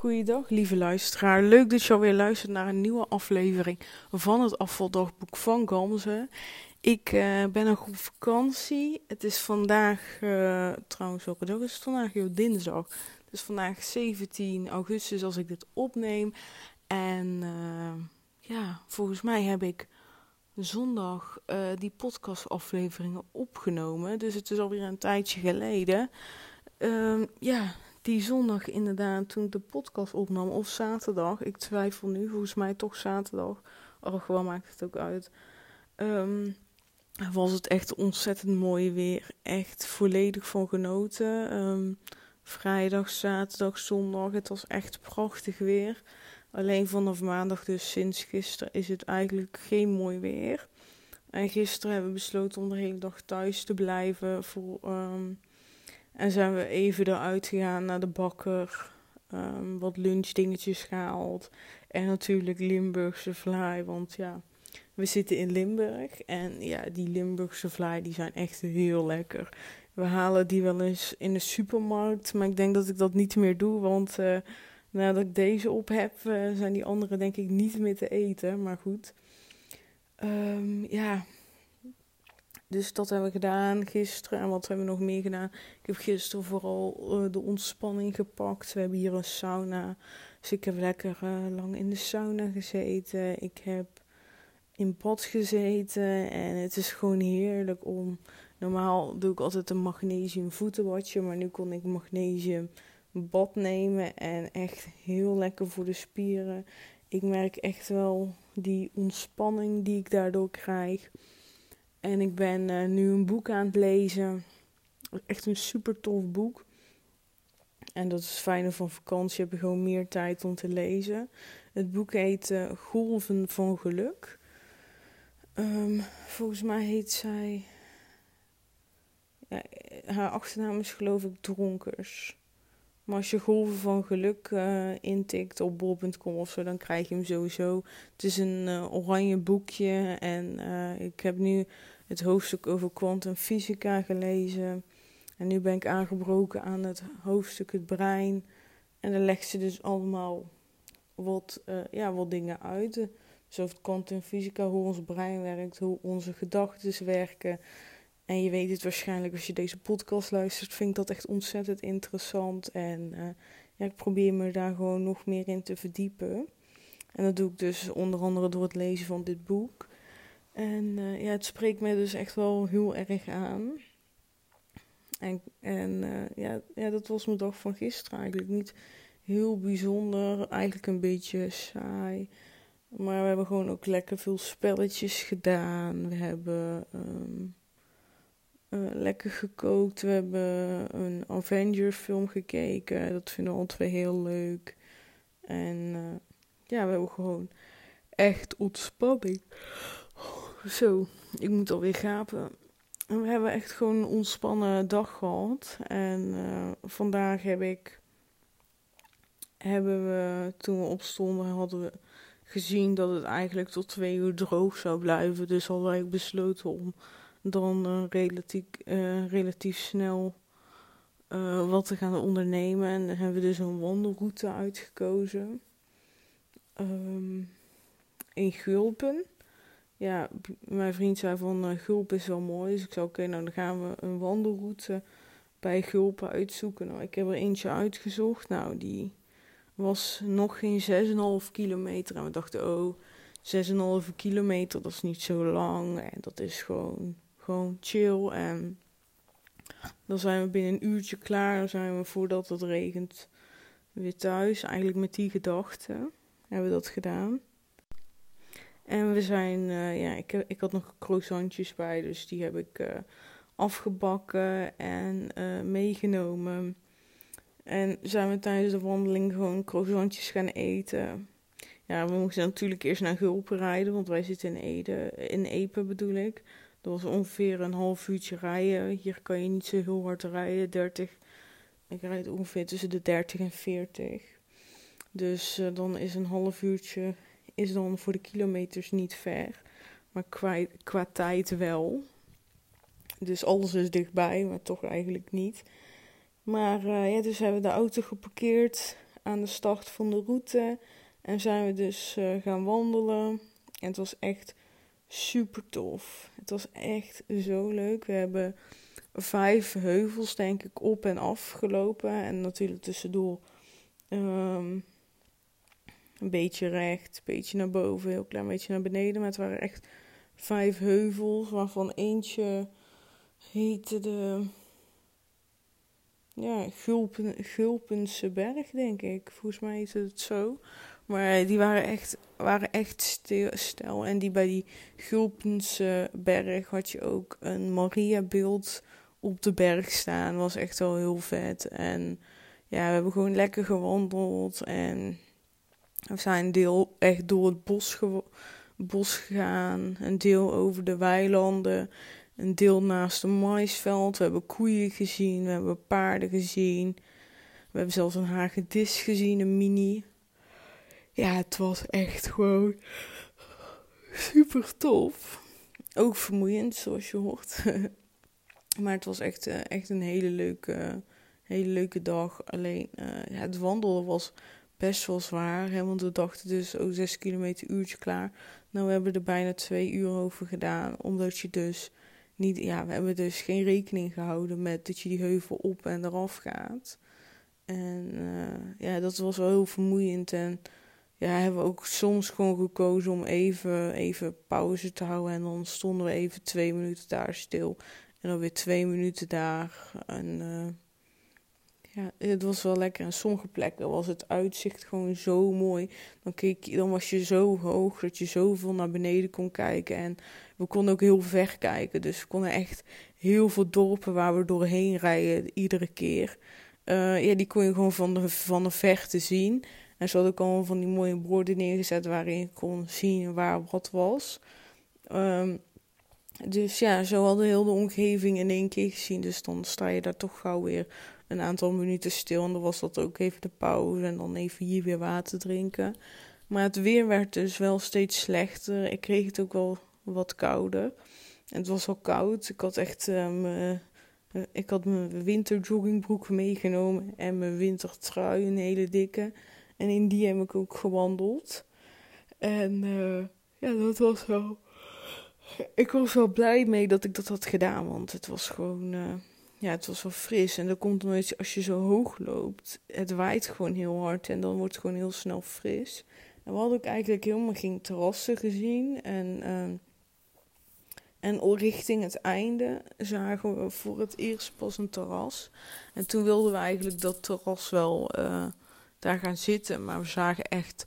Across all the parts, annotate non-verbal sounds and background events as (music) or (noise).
Goeiedag, lieve luisteraar. Leuk dat je alweer luistert naar een nieuwe aflevering van het afvaldagboek van Gamze. Ik uh, ben nog op vakantie. Het is vandaag, uh, trouwens welke dag is het vandaag? Dinsdag. Het is vandaag 17 augustus als ik dit opneem. En uh, ja, volgens mij heb ik zondag die podcastafleveringen opgenomen. Dus het is alweer een tijdje geleden. Ehm, ja, die zondag inderdaad, toen ik de podcast opnam, of zaterdag, ik twijfel nu, volgens mij toch zaterdag. Oh, gewoon maakt het ook uit. Um, was het echt ontzettend mooi weer. Echt volledig van genoten. Um, vrijdag, zaterdag, zondag. Het was echt prachtig weer. Alleen vanaf maandag, dus sinds gisteren, is het eigenlijk geen mooi weer. En gisteren hebben we besloten om de hele dag thuis te blijven voor um, en zijn we even eruit gegaan naar de bakker. Um, wat lunchdingetjes gehaald. En natuurlijk Limburgse vlaai. Want ja, we zitten in Limburg. En ja, die Limburgse vlaai die zijn echt heel lekker. We halen die wel eens in de supermarkt. Maar ik denk dat ik dat niet meer doe. Want uh, nadat ik deze op heb, uh, zijn die andere denk ik niet meer te eten. Maar goed. Um, ja, dus dat hebben we gedaan gisteren. En wat hebben we nog meer gedaan? Ik heb gisteren vooral uh, de ontspanning gepakt. We hebben hier een sauna. Dus ik heb lekker uh, lang in de sauna gezeten. Ik heb in bad gezeten. En het is gewoon heerlijk om. Normaal doe ik altijd een magnesium voetenbadje. Maar nu kon ik magnesium bad nemen. En echt heel lekker voor de spieren. Ik merk echt wel die ontspanning die ik daardoor krijg. En ik ben uh, nu een boek aan het lezen. Echt een super tof boek. En dat is het fijne van vakantie. Heb je gewoon meer tijd om te lezen. Het boek heet uh, Golven van Geluk. Um, volgens mij heet zij. Ja, haar achternaam is geloof ik Dronkers. Maar als je golven van geluk uh, intikt op bol.com of zo, dan krijg je hem sowieso. Het is een oranje boekje en ik heb nu het hoofdstuk over kwantumfysica gelezen. En nu ben ik aangebroken aan het hoofdstuk het brein. En dan legt ze dus allemaal wat, ja, wat dingen uit. Dus over kwantumfysica, hoe ons brein werkt, hoe onze gedachten werken. En je weet het waarschijnlijk als je deze podcast luistert, vind ik dat echt ontzettend interessant. En uh, ja, ik probeer me daar gewoon nog meer in te verdiepen. En dat doe ik dus onder andere door het lezen van dit boek. En uh, ja, het spreekt me dus echt wel heel erg aan. En, en uh, ja, ja, dat was mijn dag van gisteren eigenlijk. Niet heel bijzonder, eigenlijk een beetje saai. Maar we hebben gewoon ook lekker veel spelletjes gedaan. We hebben... Um, uh, lekker gekookt. We hebben een Avengers film gekeken. Dat vinden we al twee heel leuk. En ja, we hebben gewoon echt ontspanning. Zo, ik moet alweer gapen. En we hebben echt gewoon een ontspannen dag gehad. En uh, vandaag heb ik, hebben we, toen we opstonden, hadden we gezien dat het eigenlijk tot twee uur droog zou blijven. Dus hadden wij besloten om dan uh, relatief, uh, relatief snel wat te gaan ondernemen. En dan hebben we dus een wandelroute uitgekozen. Um, in Gulpen. Ja, mijn vriend zei van Gulpen is wel mooi. Dus ik zei oké, nou dan gaan we een wandelroute bij Gulpen uitzoeken. Nou, ik heb er eentje uitgezocht. Nou, die was nog geen 6,5 kilometer. En we dachten, oh, 6,5 kilometer, dat is niet zo lang. En dat is gewoon gewoon chill. En dan zijn we binnen een uurtje klaar. Dan zijn we voordat het regent weer thuis. Eigenlijk met die gedachten hebben we dat gedaan. En we zijn, uh, ja, ik, ik had nog croissantjes bij, dus die heb ik uh, afgebakken en uh, meegenomen. En zijn we tijdens de wandeling gewoon croissantjes gaan eten. Ja, we moesten natuurlijk eerst naar Gulpen rijden, want wij zitten in Ede, in Epe bedoel ik. Dat was ongeveer een half uurtje rijden. Hier kan je niet zo heel hard rijden. 30. Ik rijd ongeveer tussen de 30 en 40. Dus dan is een half uurtje is dan voor de kilometers niet ver. Maar qua, qua tijd wel. Dus alles is dichtbij, maar toch eigenlijk niet. Maar uh, ja, dus hebben we de auto geparkeerd aan de start van de route. En zijn we dus uh, gaan wandelen. En het was echt super tof. Het was echt zo leuk. We hebben vijf heuvels, denk ik, op en af gelopen. En natuurlijk tussendoor um, een beetje recht, een beetje naar boven, heel klein beetje naar beneden. Maar het waren echt vijf heuvels, waarvan eentje heette de ja, Gulpen, Gulpense berg, denk ik. Volgens mij is het zo. Maar die waren echt, waren echt stil, En die bij die Gulpense berg had je ook een Maria-beeld op de berg staan. Was echt wel heel vet. En ja, we hebben gewoon lekker gewandeld. En we zijn een deel echt door het bos, bos gegaan. Een deel over de weilanden. Een deel naast een maisveld. We hebben koeien gezien. We hebben paarden gezien. We hebben zelfs een hagedis gezien, een mini. Ja, het was echt gewoon super tof. Ook vermoeiend, zoals je hoort. (laughs) maar het was echt, uh, echt een hele leuke, hele leuke dag. Alleen uh, het wandelen was best wel zwaar. Want we dachten dus, oh, zes kilometer uurtje klaar. Nou, we hebben er bijna twee uur over gedaan. Omdat je dus niet, ja, we hebben dus geen rekening gehouden met dat je die heuvel op en eraf gaat. En uh, ja, dat was wel heel vermoeiend. En ja, hebben we ook soms gewoon gekozen om even, even pauze te houden. En dan stonden we even twee minuten daar stil. En dan weer twee minuten daar. En uh, ja, het was wel lekker. En sommige plekken was het uitzicht gewoon zo mooi. Dan, keek, dan was je zo hoog dat je zoveel naar beneden kon kijken. En we konden ook heel ver kijken. Dus we konden echt heel veel dorpen waar we doorheen rijden iedere keer. Uh, ja, die kon je gewoon van de, van de verte zien. En ze hadden ook allemaal van die mooie borden neergezet waarin je kon zien waar wat was. Um, dus ja, zo hadden heel de omgeving in één keer gezien. Dus dan sta je daar toch gauw weer een aantal minuten stil. En dan was dat ook even de pauze. En dan even hier weer water drinken. Maar het weer werd dus wel steeds slechter. Ik kreeg het ook wel wat kouder. En het was al koud. Ik had echt uh, ik had mijn winterjoggingbroek meegenomen. En mijn wintertrui, een hele dikke. En in die heb ik ook gewandeld. En uh, ja, dat was wel. Ik was wel blij mee dat ik dat had gedaan. Want het was gewoon. Uh, ja, het was wel fris. En dan komt nooit als je zo hoog loopt. Het waait gewoon heel hard. En dan wordt het gewoon heel snel fris. En we hadden ook eigenlijk helemaal geen terrassen gezien. En. Uh, en richting het einde zagen we voor het eerst pas een terras. En toen wilden we eigenlijk dat terras wel uh, daar gaan zitten. Maar we zagen echt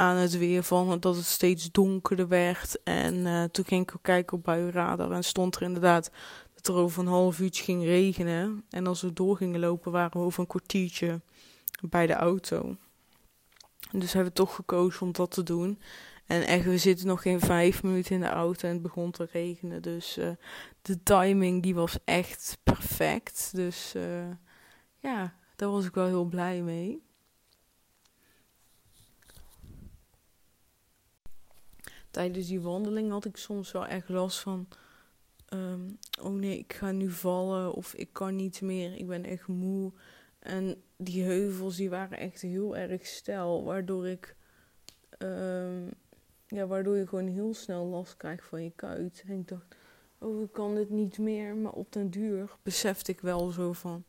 aan het weer van dat het steeds donkerder werd. En uh, toen ging ik ook kijken op buienradar en stond er inderdaad dat er over een half uurtje ging regenen. En als we door gingen lopen waren we over een kwartiertje bij de auto. Dus hebben we toch gekozen om dat te doen. En echt, we zitten nog geen vijf minuten in de auto en het begon te regenen. Dus uh, de timing die was echt perfect. Dus uh, ja, daar was ik wel heel blij mee. Tijdens die wandeling had ik soms wel echt last van. Um, oh nee, ik ga nu vallen of ik kan niet meer, ik ben echt moe. En die heuvels die waren echt heel erg stijl, waardoor ik. Um, ja, waardoor je gewoon heel snel last krijgt van je kuit. En ik dacht, oh, ik kan dit niet meer. Maar op den duur besefte ik wel zo van,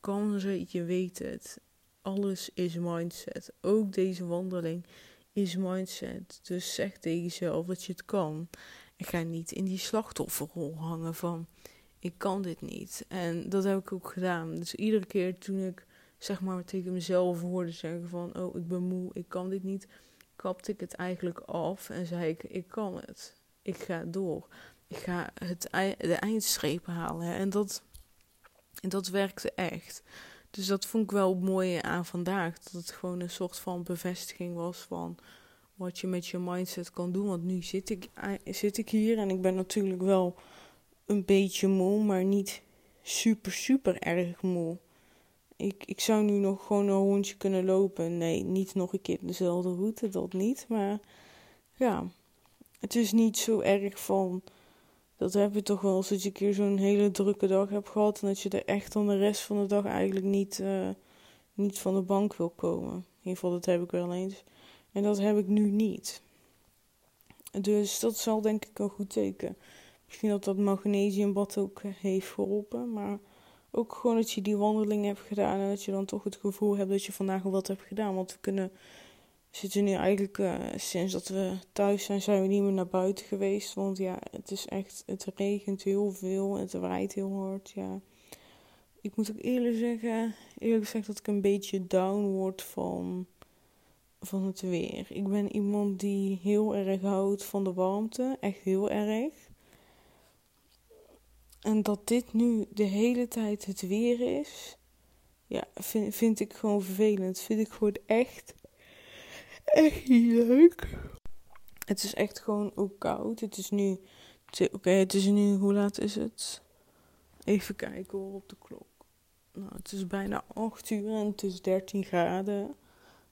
kan ze, je weet het. Alles is mindset. Ook deze wandeling is mindset. Dus zeg tegen jezelf dat je het kan. En ga niet in die slachtofferrol hangen van ik kan dit niet. En dat heb ik ook gedaan. Dus iedere keer toen ik zeg maar tegen mezelf hoorde zeggen van oh ik ben moe, ik kan dit niet, kapte ik het eigenlijk af en zei ik ik kan het. Ik ga door. Ik ga het, de eindstreep halen. En dat, en dat werkte echt. Dus dat vond ik wel mooi aan vandaag. Dat het gewoon een soort van bevestiging was van wat je met je mindset kan doen. Want nu zit ik, zit ik hier en ik ben natuurlijk wel een beetje moe, maar niet super, super erg moe. Ik, ik zou nu nog gewoon een rondje kunnen lopen. Nee, niet nog een keer dezelfde route, dat niet. Maar ja, het is niet zo erg van dat heb je toch wel als je een keer zo'n hele drukke dag hebt gehad. En dat je er echt dan de rest van de dag eigenlijk niet, uh, niet van de bank wil komen. In ieder geval, dat heb ik wel eens. En dat heb ik nu niet. Dus dat zal denk ik een goed teken. Misschien dat dat magnesiumbad ook heeft geholpen. Maar ook gewoon dat je die wandeling hebt gedaan. En dat je dan toch het gevoel hebt dat je vandaag wat hebt gedaan. Want we kunnen zitten nu eigenlijk uh, sinds dat we thuis zijn, zijn we niet meer naar buiten geweest. Want ja, het is echt, het regent heel veel het waait heel hard. Ja. Ik moet ook eerlijk zeggen, eerlijk gezegd dat ik een beetje down word van, van het weer. Ik ben iemand die heel erg houdt van de warmte, echt heel erg. En dat dit nu de hele tijd het weer is, ja, vind, vind ik gewoon vervelend. Vind ik gewoon echt echt niet leuk. Het is echt gewoon ook koud. Het is nu. Oké, het is nu. Hoe laat is het? Even kijken op de klok. Nou, het is bijna 8 uur en het is 13 graden.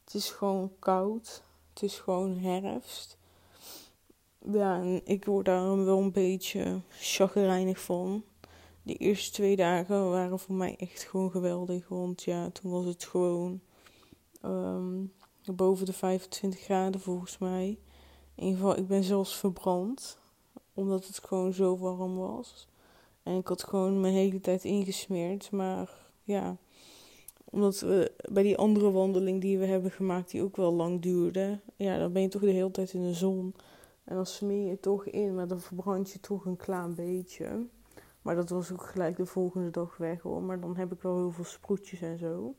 Het is gewoon koud. Het is gewoon herfst. Ja, en ik word daar wel een beetje chagrijnig van. De eerste twee dagen waren voor mij echt gewoon geweldig. Want ja, toen was het gewoon. Um, boven de 25 graden volgens mij. In ieder geval, ik ben zelfs verbrand. Omdat het gewoon zo warm was. En ik had gewoon mijn hele tijd ingesmeerd. Maar ja, omdat we bij die andere wandeling die we hebben gemaakt, die ook wel lang duurde. Ja, dan ben je toch de hele tijd in de zon. En dan smeer je toch in, maar dan verbrand je toch een klein beetje. Maar dat was ook gelijk de volgende dag weg hoor. Maar dan heb ik wel heel veel sproetjes en zo.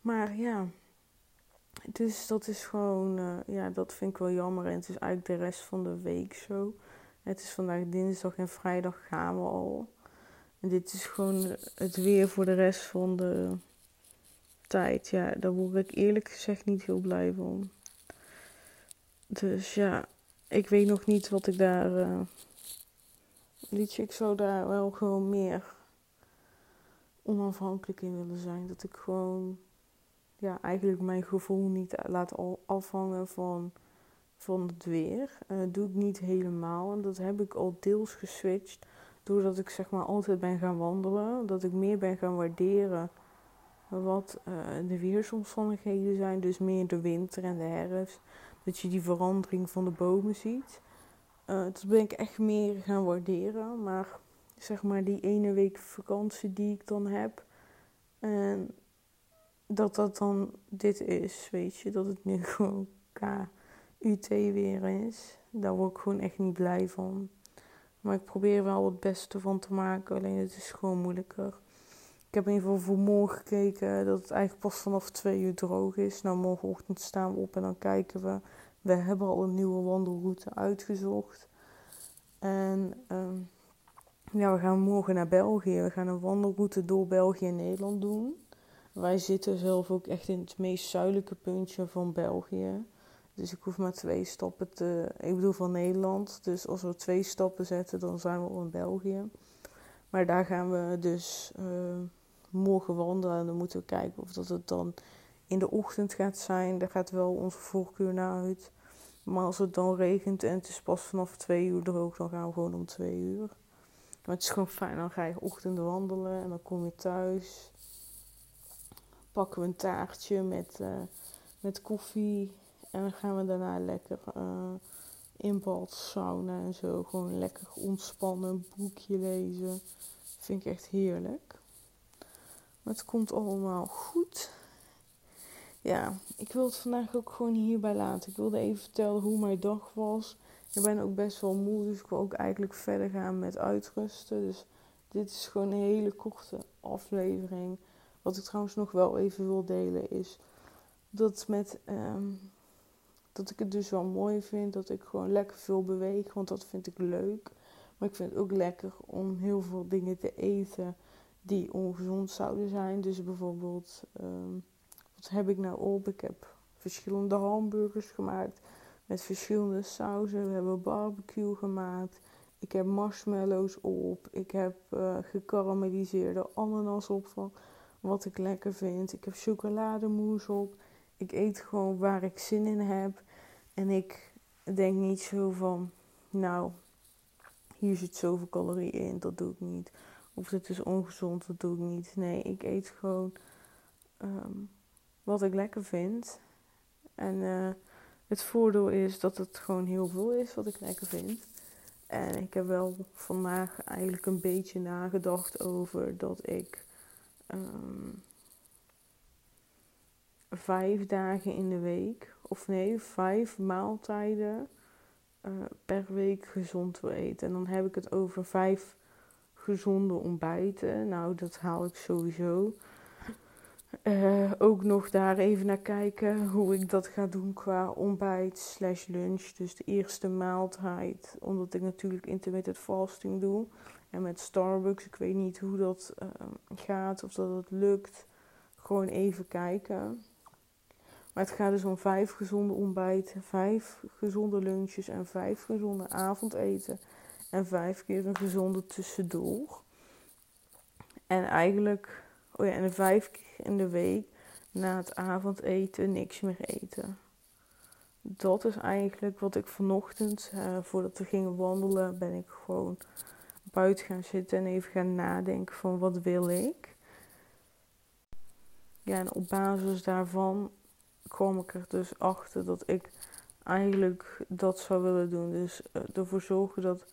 Maar ja, dus dat is gewoon, uh, ja, dat vind ik wel jammer. En het is eigenlijk de rest van de week zo. Het is vandaag dinsdag en vrijdag gaan we al. En dit is gewoon het weer voor de rest van de tijd. Ja, daar word ik eerlijk gezegd niet heel blij van. Dus ja, ik weet nog niet wat ik daar. Uh, ik zou daar wel gewoon meer onafhankelijk in willen zijn. Dat ik gewoon ja, eigenlijk mijn gevoel niet laat afhangen van, van het weer. Uh, doe ik niet helemaal. En dat heb ik al deels geswitcht. Doordat ik zeg maar altijd ben gaan wandelen. Dat ik meer ben gaan waarderen wat uh, de weersomstandigheden zijn. Dus meer de winter en de herfst. Dat je die verandering van de bomen ziet. Uh, dat ben ik echt meer gaan waarderen. Maar zeg maar die ene week vakantie die ik dan heb. En dat dat dan dit is, weet je. Dat het nu (laughs) gewoon KUT weer is. Daar word ik gewoon echt niet blij van. Maar ik probeer wel het beste van te maken. Alleen het is gewoon moeilijker. Ik heb in ieder geval voor morgen gekeken dat het eigenlijk pas vanaf twee uur droog is. Nou, morgenochtend staan we op en dan kijken we. We hebben al een nieuwe wandelroute uitgezocht. En um, ja, we gaan morgen naar België. We gaan een wandelroute door België en Nederland doen. Wij zitten zelf ook echt in het meest zuidelijke puntje van België. Dus ik hoef maar twee stappen te. Ik bedoel van Nederland. Dus als we twee stappen zetten, dan zijn we al in België. Maar daar gaan we dus uh, morgen wandelen. En dan moeten we kijken of dat het dan in de ochtend gaat zijn. Daar gaat wel onze voorkeur naar uit. Maar als het dan regent en het is pas vanaf twee uur droog, dan gaan we gewoon om twee uur. Maar het is gewoon fijn. Dan ga je ochtend wandelen en dan kom je thuis pakken we een taartje met, uh, met koffie. En dan gaan we daarna lekker uh, in bad, sauna en zo. Gewoon lekker ontspannen, een boekje lezen. Vind ik echt heerlijk. Maar het komt allemaal goed. Ja, ik wil het vandaag ook gewoon hierbij laten. Ik wilde even vertellen hoe mijn dag was. Ik ben ook best wel moe, dus ik wil ook eigenlijk verder gaan met uitrusten. Dus dit is gewoon een hele korte aflevering. Wat ik trouwens nog wel even wil delen is dat met ehm, dat ik het dus wel mooi vind dat ik gewoon lekker veel beweeg, want dat vind ik leuk. Maar ik vind het ook lekker om heel veel dingen te eten die ongezond zouden zijn. Dus bijvoorbeeld, ehm, wat heb ik nou op? Ik heb verschillende hamburgers gemaakt met verschillende sauzen. We hebben barbecue gemaakt. Ik heb marshmallows op. Ik heb uh, gekarameliseerde ananas op van wat ik lekker vind. Ik heb chocolademousse op. Ik eet gewoon waar ik zin in heb. En ik denk niet zo van, nou, hier zit zoveel calorieën in, dat doe ik niet. Of het is ongezond, dat doe ik niet. Nee, ik eet gewoon ehm, wat ik lekker vind. En eh, het voordeel is dat het gewoon heel veel is wat ik lekker vind. En ik heb wel vandaag eigenlijk een beetje nagedacht over dat ik ehm, vijf dagen in de week, of nee, vijf maaltijden uh, per week gezond wil eten. En dan heb ik het over vijf gezonde ontbijten. Nou, dat haal ik sowieso. Uh, ook nog daar even naar kijken hoe ik dat ga doen qua ontbijt slash lunch. Dus de eerste maaltijd, omdat ik natuurlijk intermittent fasting doe. En met Starbucks, ik weet niet hoe dat uh, gaat, of dat het lukt. Gewoon even kijken. Maar het gaat dus om vijf gezonde ontbijten, vijf gezonde lunches en vijf gezonde avondeten. En vijf keer een gezonde tussendoor. En eigenlijk, oh ja, en vijf keer in de week na het avondeten niks meer eten. Dat is eigenlijk wat ik vanochtend, uh, voordat we gingen wandelen, ben ik gewoon buiten gaan zitten en even gaan nadenken van wat wil ik. Ja, en op basis daarvan kwam ik er dus achter dat ik eigenlijk dat zou willen doen. Dus uh, ervoor zorgen dat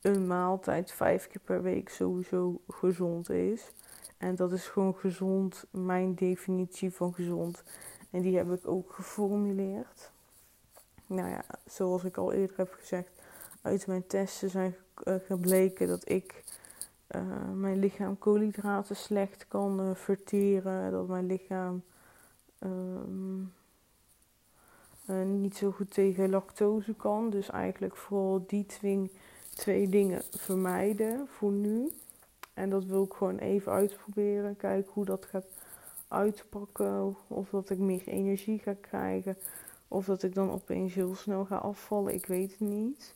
een maaltijd vijf keer per week sowieso gezond is. En dat is gewoon gezond, mijn definitie van gezond. En die heb ik ook geformuleerd. Nou ja, zoals ik al eerder heb gezegd, uit mijn testen zijn eh, gebleken dat ik uh, mijn lichaam koolhydraten slecht kan uh, verteren. Dat mijn lichaam um, niet zo goed tegen lactose kan. Dus eigenlijk vooral die twee dingen vermijden voor nu. En dat wil ik gewoon even uitproberen. Kijken hoe dat gaat uitpakken. Of dat ik meer energie ga krijgen. Of dat ik dan opeens heel snel ga afvallen. Ik weet het niet.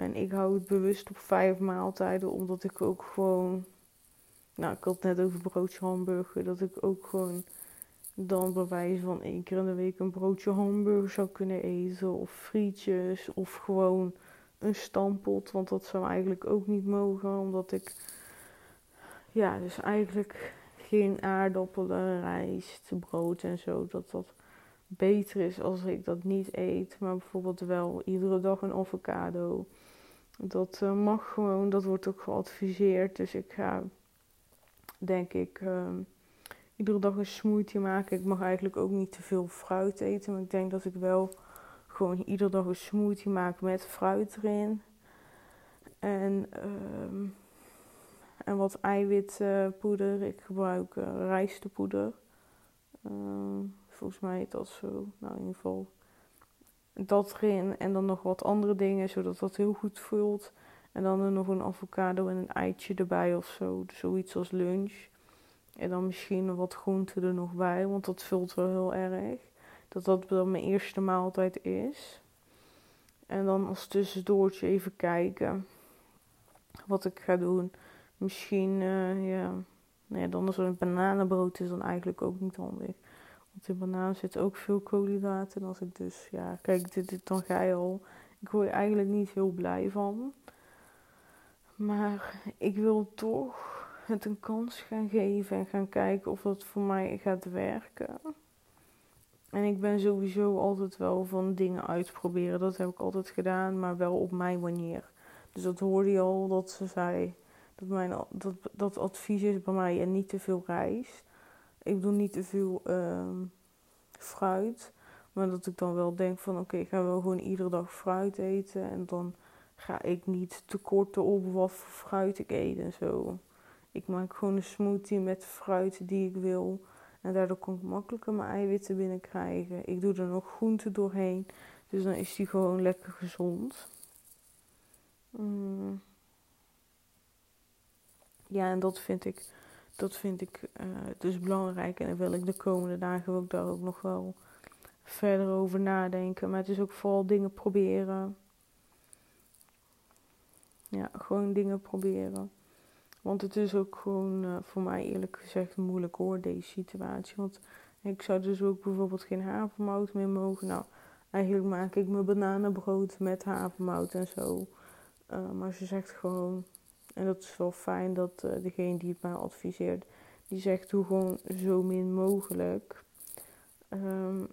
En ik hou het bewust op vijf maaltijden. Omdat ik ook gewoon. Nou, ik had het net over broodje hamburger. Dat ik ook gewoon dan bij wijze van één keer in de week een broodje hamburger zou kunnen eten. Of frietjes. Of gewoon een stampot. Want dat zou eigenlijk ook niet mogen. Omdat ik. Ja, dus eigenlijk geen aardappelen, rijst, brood en zo. Dat dat beter is als ik dat niet eet. Maar bijvoorbeeld wel iedere dag een avocado. Dat uh, mag gewoon, dat wordt ook geadviseerd. Dus ik ga, denk ik, uh, iedere dag een smoothie maken. Ik mag eigenlijk ook niet te veel fruit eten. Maar ik denk dat ik wel gewoon iedere dag een smoothie maak met fruit erin. En, uh, en wat eiwitpoeder. Ik gebruik uh, rijstepoeder. Ehm, volgens mij heet dat zo. Nou, in ieder geval dat erin. En dan nog wat andere dingen, zodat dat heel goed voelt. En dan er nog een avocado en een eitje erbij of zo. Zoiets als lunch. En dan misschien wat groenten er nog bij, want dat vult wel heel erg. Dat dat dan mijn eerste maaltijd is. En dan als tussendoortje even kijken wat ik ga doen. Misschien, uh, ja, nee, dan is een bananenbrood is dan eigenlijk ook niet handig. Want in banaan zit ook veel koolhydraten. En als ik dus, ja, kijk, dit, dit dan ga je al. Ik word er eigenlijk niet heel blij van. Maar ik wil toch het een kans gaan geven en gaan kijken of dat voor mij gaat werken. En ik ben sowieso altijd wel van dingen uitproberen. Dat heb ik altijd gedaan, maar wel op mijn manier. Dus dat hoorde je al dat ze zei. Dat, mijn, dat, dat advies is bij mij en niet te veel rijst. Ik doe niet te veel uh, fruit. Maar dat ik dan wel denk van oké, ik ga wel gewoon iedere dag fruit eten. En dan ga ik niet tekorten op wat voor fruit ik eet en zo. Ik maak gewoon een smoothie met fruit die ik wil. En daardoor kan ik makkelijker mijn eiwitten binnenkrijgen. Ik doe er nog groenten doorheen. Dus dan is die gewoon lekker gezond. Mm. Ja, en dat vind ik, dat vind ik dus belangrijk. En dan wil ik de komende dagen ook daar ook nog wel verder over nadenken. Maar het is ook vooral dingen proberen. Ja, gewoon dingen proberen. Want het is ook gewoon uh, voor mij eerlijk gezegd moeilijk hoor, deze situatie. Want ik zou dus ook bijvoorbeeld geen havermout meer mogen. Nou, eigenlijk maak ik mijn bananenbrood met havermout en zo. Uh, maar ze zegt gewoon, en dat is wel fijn dat uh, degene die het mij adviseert, die zegt doe gewoon zo min mogelijk. Ehm,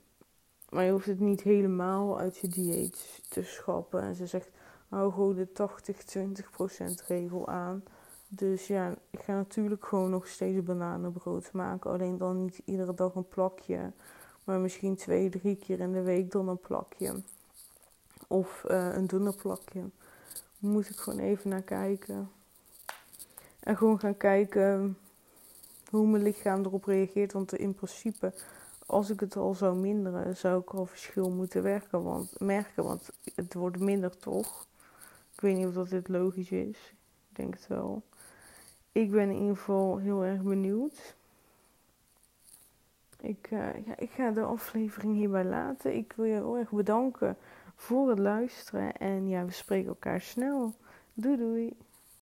maar je hoeft het niet helemaal uit je dieet te schrappen. En ze zegt hou gewoon de 80-20% regel aan. Dus ja, ik ga natuurlijk gewoon nog steeds bananenbrood maken. Alleen dan niet iedere dag een plakje. Maar misschien twee, drie keer in de week dan een plakje. Of uh, een dunner plakje. Moet ik gewoon even naar kijken. En gewoon gaan kijken hoe mijn lichaam erop reageert. Want in principe, als ik het al zou minderen, zou ik al verschil moeten werken, want, merken. Want het wordt minder toch. Ik weet niet of dat dit logisch is. Ik denk het wel. Ik ben in ieder geval heel erg benieuwd. Ik, uh, ja, ik ga de aflevering hierbij laten. Ik wil je heel erg bedanken voor het luisteren. En ja, we spreken elkaar snel. Doei doei.